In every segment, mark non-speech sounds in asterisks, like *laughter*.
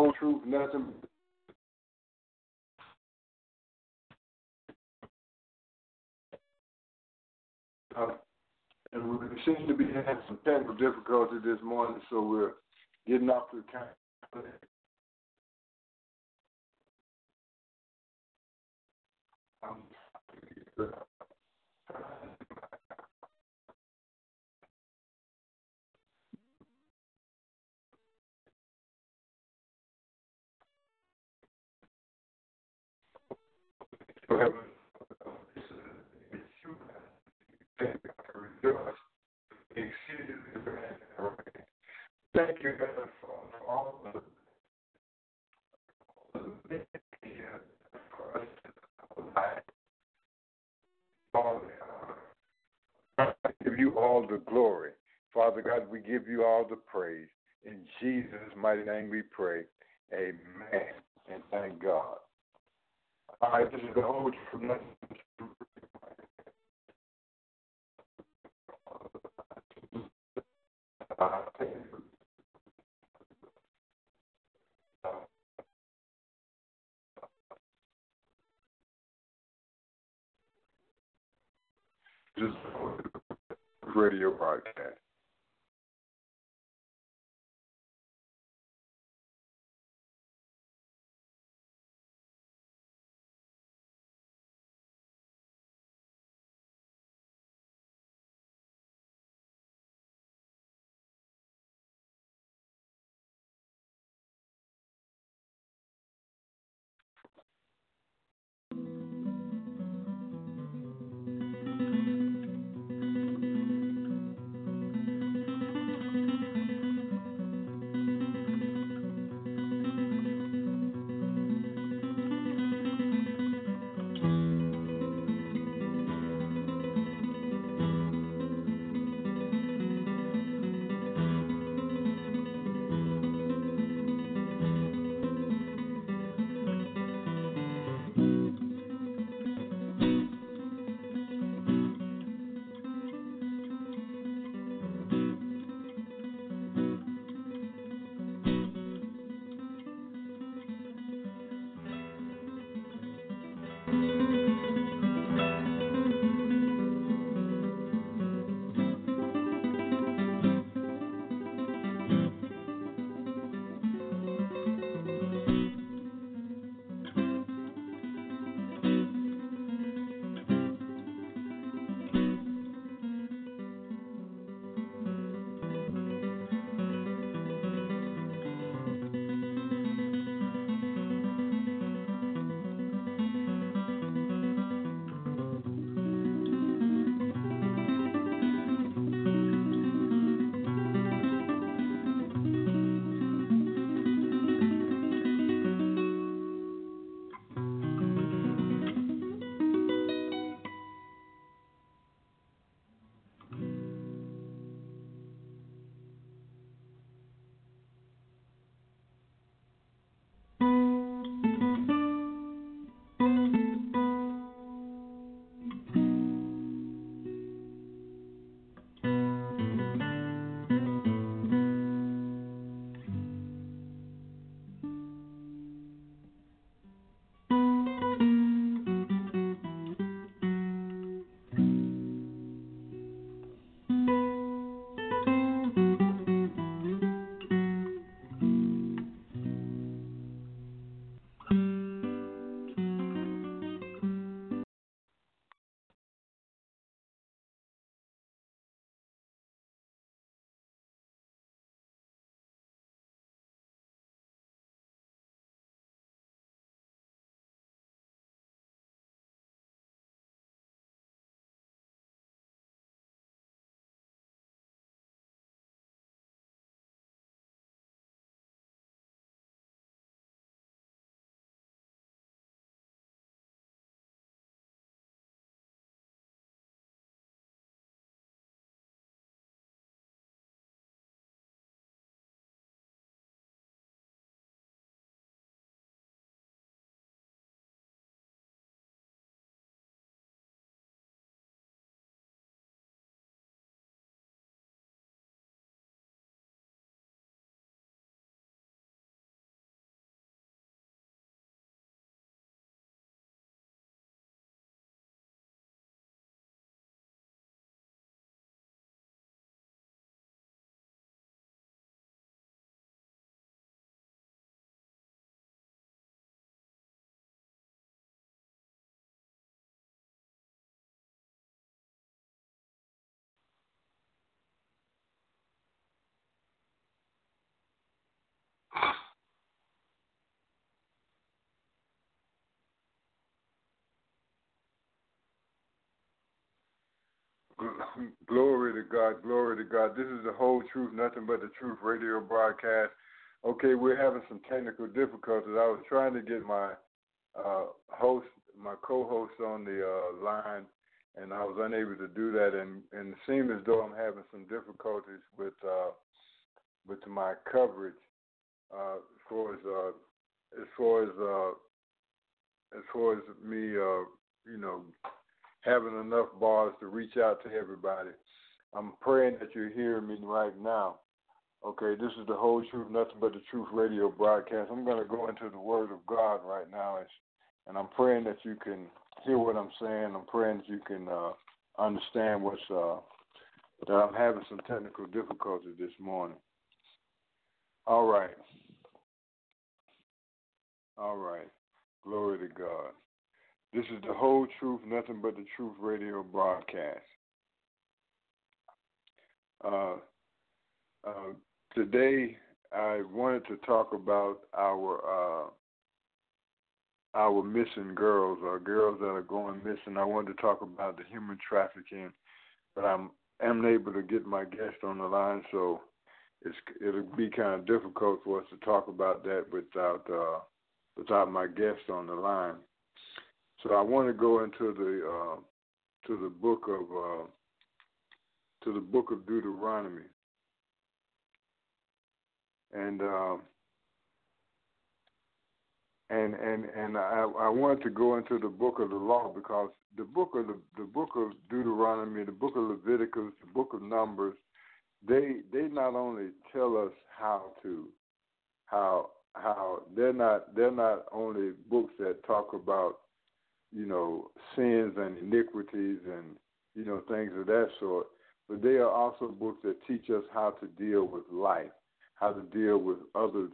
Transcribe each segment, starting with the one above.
Whole truth, nothing. Uh, and we seem to be having some technical difficulty this morning, so we're getting off the count. Um, Thank you, for, all the. I give you all the glory. Father God, we give you all the praise. In Jesus' mighty name we pray. Amen. And thank God. Uh, This is the whole radio broadcast. *laughs* Glory to God, glory to God. This is the whole truth, nothing but the truth radio broadcast. Okay, we're having some technical difficulties. I was trying to get my uh, host, my co-host on the uh, line, and I was unable to do that. And, and it seems as though I'm having some difficulties with uh, with my coverage uh, as far as uh, as far as uh, as far as me, uh, you know, having enough bars to reach out to everybody. I'm praying that you're hearing me right now. Okay, this is the whole truth, nothing but the truth radio broadcast. I'm going to go into the Word of God right now, and I'm praying that you can hear what I'm saying. I'm praying that you can uh, understand what's uh, that I'm having some technical difficulties this morning. All right. All right. Glory to God. This is the whole truth, nothing but the truth radio broadcast. Uh, uh, today, I wanted to talk about our uh, our missing girls, or girls that are going missing. I wanted to talk about the human trafficking, but I'm unable to get my guest on the line, so it'll be kind of difficult for us to talk about that without uh, without my guest on the line. So I want to go into the uh, to the book of uh, to the book of Deuteronomy, and uh, and and and I, I wanted to go into the book of the law because the book of the the book of Deuteronomy, the book of Leviticus, the book of Numbers, they they not only tell us how to how how they're not they're not only books that talk about you know sins and iniquities and you know things of that sort, but they are also books that teach us how to deal with life, how to deal with others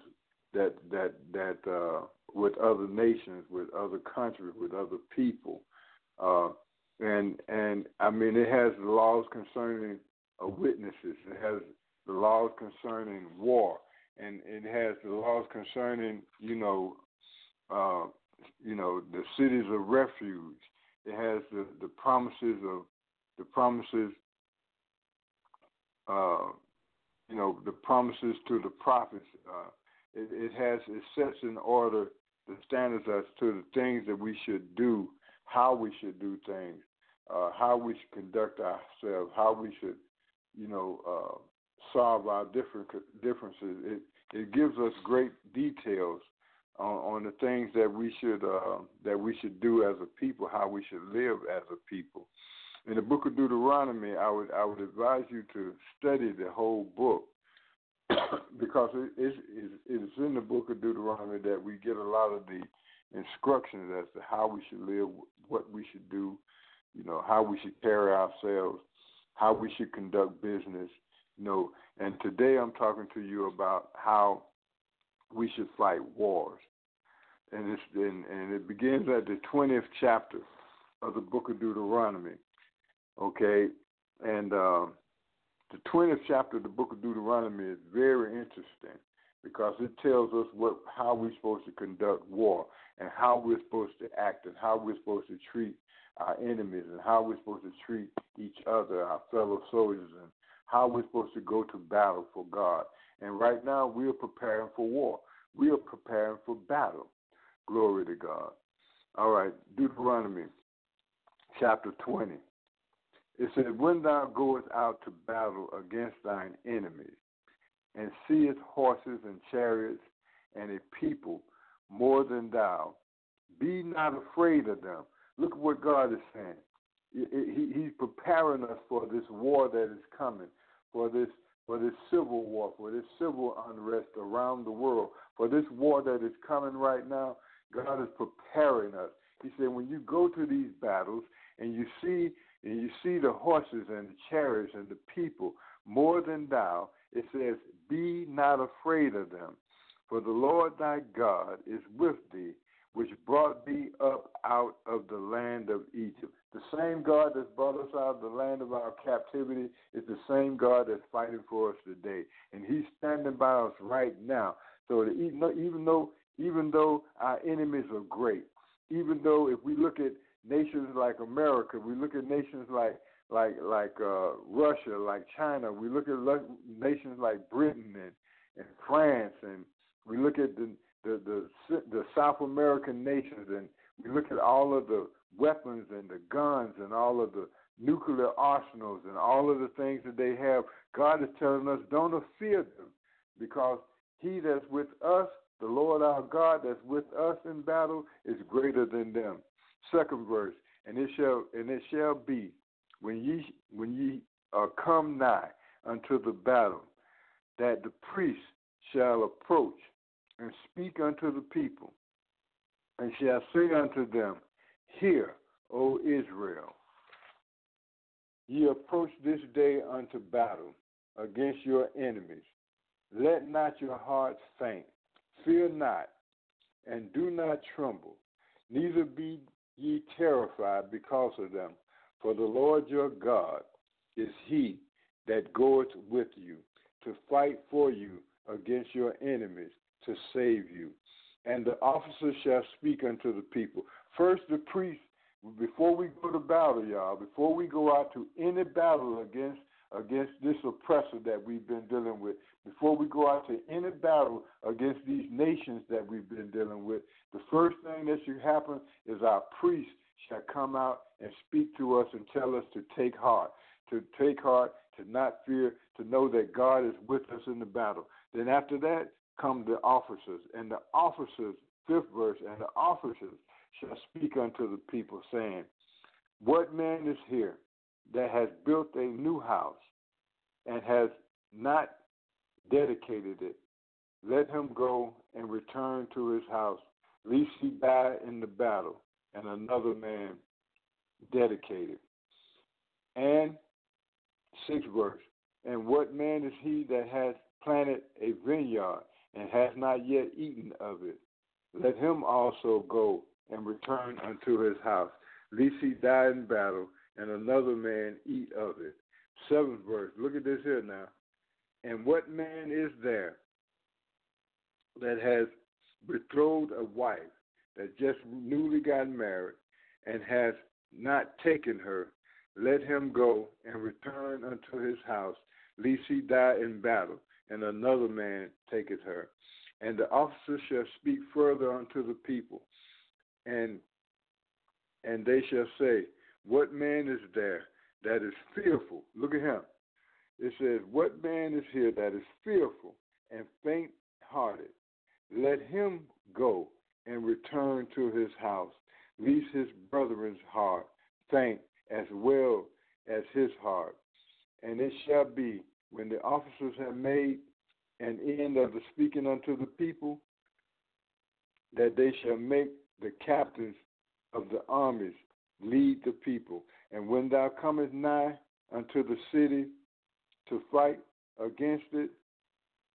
that that that uh, with other nations, with other countries, with other people, uh, and and I mean it has laws concerning uh, witnesses, it has the laws concerning war. And it has the laws concerning, you know, uh, you know, the cities of refuge. It has the, the promises of the promises, uh, you know, the promises to the prophets. Uh, it, it has it sets in order the standards as to the things that we should do, how we should do things, uh, how we should conduct ourselves, how we should, you know, uh, solve our different differences. It it gives us great details on, on the things that we should uh, that we should do as a people, how we should live as a people. In the book of Deuteronomy, I would I would advise you to study the whole book *coughs* because it is it is in the book of Deuteronomy that we get a lot of the instructions as to how we should live, what we should do, you know, how we should carry ourselves, how we should conduct business, you know, and today I'm talking to you about how we should fight wars. And, it's, and, and it begins at the 20th chapter of the book of Deuteronomy. Okay? And uh, the 20th chapter of the book of Deuteronomy is very interesting because it tells us what how we're supposed to conduct war and how we're supposed to act and how we're supposed to treat our enemies and how we're supposed to treat each other, our fellow soldiers, and how we're supposed to go to battle for God. And right now, we are preparing for war. We are preparing for battle. Glory to God. All right, Deuteronomy chapter 20. It says, When thou goest out to battle against thine enemies, and seest horses and chariots and a people more than thou, be not afraid of them. Look at what God is saying he's preparing us for this war that is coming, for this for this civil war, for this civil unrest around the world, for this war that is coming right now. God is preparing us. He said, when you go to these battles and you see and you see the horses and the chariots and the people more than thou, it says, be not afraid of them, for the Lord thy God is with thee, which brought thee up out of the land of Egypt. The same God that's brought us out of the land of our captivity is the same God that's fighting for us today, and He's standing by us right now. So even though, even though even though our enemies are great, even though if we look at nations like America, we look at nations like like like uh, Russia, like China. We look at nations like Britain and, and France, and we look at the, the the the South American nations, and we look at all of the weapons and the guns and all of the nuclear arsenals and all of the things that they have. God is telling us, don't fear them, because He that's with us, the Lord our God that's with us in battle, is greater than them. Second verse, and it shall and it shall be when ye when ye are come nigh unto the battle, that the priest shall approach and speak unto the people, and shall say unto them, Hear, O Israel, ye approach this day unto battle against your enemies. Let not your hearts faint. Fear not, and do not tremble, neither be ye terrified because of them. For the Lord your God is he that goeth with you to fight for you against your enemies to save you. And the officers shall speak unto the people. First, the priest, before we go to battle, y'all, before we go out to any battle against against this oppressor that we've been dealing with, before we go out to any battle against these nations that we've been dealing with, the first thing that should happen is our priest shall come out and speak to us and tell us to take heart, to take heart, to not fear, to know that God is with us in the battle. Then after that come the officers, and the officers, fifth verse, and the officers shall speak unto the people, saying, What man is here that has built a new house and has not dedicated it? Let him go and return to his house, lest he die in the battle, and another man dedicated. And sixth verse, and what man is he that has planted a vineyard and hath not yet eaten of it? Let him also go and return unto his house, lest he die in battle, and another man eat of it. Seventh verse, look at this here now. And what man is there that has betrothed a wife that just newly got married and has not taken her, let him go and return unto his house, lest he die in battle, and another man taketh her. And the officer shall speak further unto the people, and and they shall say, What man is there that is fearful? Look at him. It says, What man is here that is fearful and faint hearted? Let him go and return to his house, lest his brethren's heart faint as well as his heart. And it shall be when the officers have made an end of the speaking unto the people, that they shall make the captains of the armies lead the people. And when thou comest nigh unto the city to fight against it,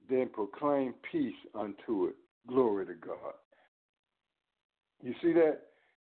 then proclaim peace unto it. Glory to God. You see that?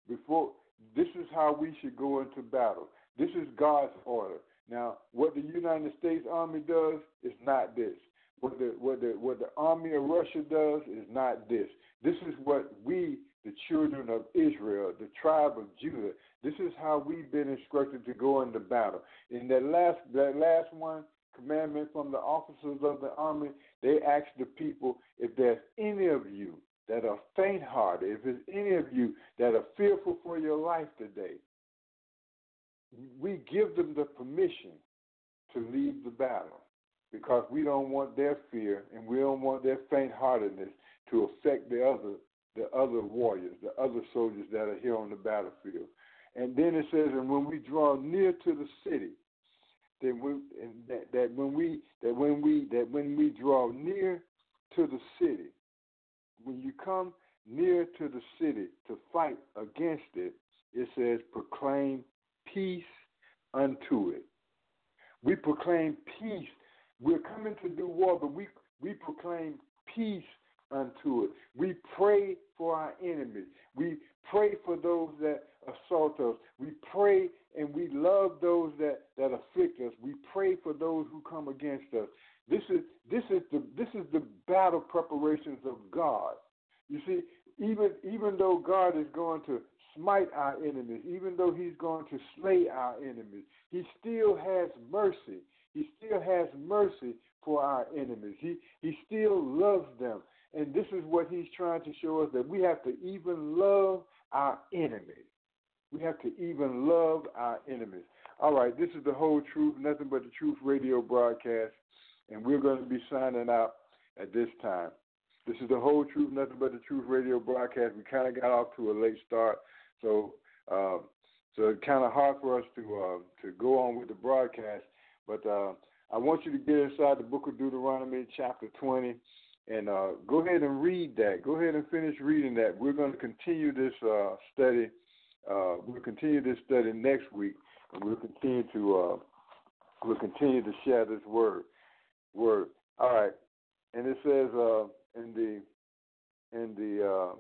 Before this is how we should go into battle. This is God's order. Now, what the United States Army does is not this. What the what the what the army of Russia does is not this. This is what we, the children of Israel, the tribe of Judah, this is how we've been instructed to go into battle. In that last that last one commandment from the officers of the army, they asked the people if there's any of you that are faint hearted, if there's any of you that are fearful for your life today, we give them the permission to leave the battle because we don't want their fear and we don't want their faint heartedness to affect the other the other warriors, the other soldiers that are here on the battlefield. And then it says, and when we draw near to the city, then we that, that when we that when we that when we draw near to the city, when you come near to the city to fight against it, it says proclaim peace unto it. We proclaim peace. We're coming to do war, but we we proclaim peace unto it. We pray for our enemies. We pray for those that assault us. We pray and we love those that, that afflict us. We pray for those who come against us. This is this is the this is the battle preparations of God. You see, even even though God is going to smite our enemies, even though He's going to slay our enemies, He still has mercy. He still has mercy for our enemies. He He still loves them. And this is what He's trying to show us that we have to even love our enemies. We have to even love our enemies. All right, this is the whole truth, nothing but the truth radio broadcast, and we're going to be signing out at this time. This is the whole truth, nothing but the truth radio broadcast. We kind of got off to a late start, so uh, so it's kind of hard for us to uh, to go on with the broadcast. But uh, I want you to get inside the book of Deuteronomy, chapter 20, and uh, go ahead and read that. Go ahead and finish reading that. We're going to continue this uh, study. Uh, we'll continue this study next week, and we'll continue to we'll continue to share this. Word. It says uh, in the in the uh,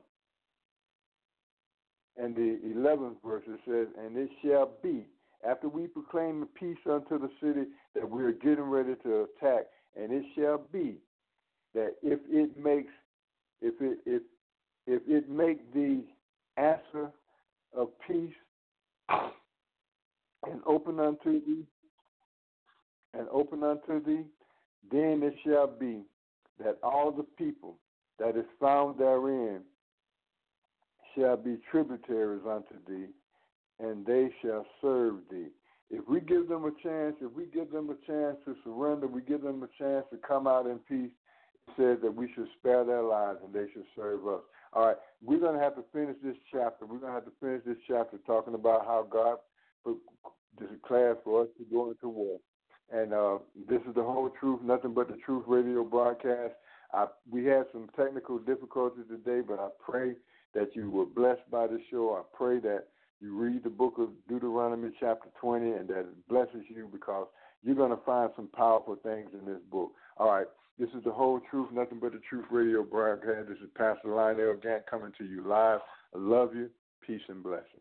in the eleventh verse it says, "And it shall be after we proclaim peace unto the city that we are getting ready to attack, and it shall be that if it makes if it if if it make the answer of peace and open unto thee and open unto thee, then it shall be that all the people that is found therein shall be tributaries unto thee, and they shall serve thee. If we give them a chance, if we give them a chance to surrender, we give them a chance to come out in peace, it says that we should spare their lives and they should serve us. All right, we're going to have to finish this chapter. We're going to have to finish this chapter talking about how God declared for us to go into war. And uh, this is the whole truth, nothing but the truth radio broadcast. I, we had some technical difficulties today, but I pray that you were blessed by the show. I pray that you read the book of Deuteronomy, chapter 20, and that it blesses you because you're going to find some powerful things in this book. All right. This is the whole truth, nothing but the truth radio broadcast. This is Pastor Lionel Gantt coming to you live. I love you. Peace and blessing.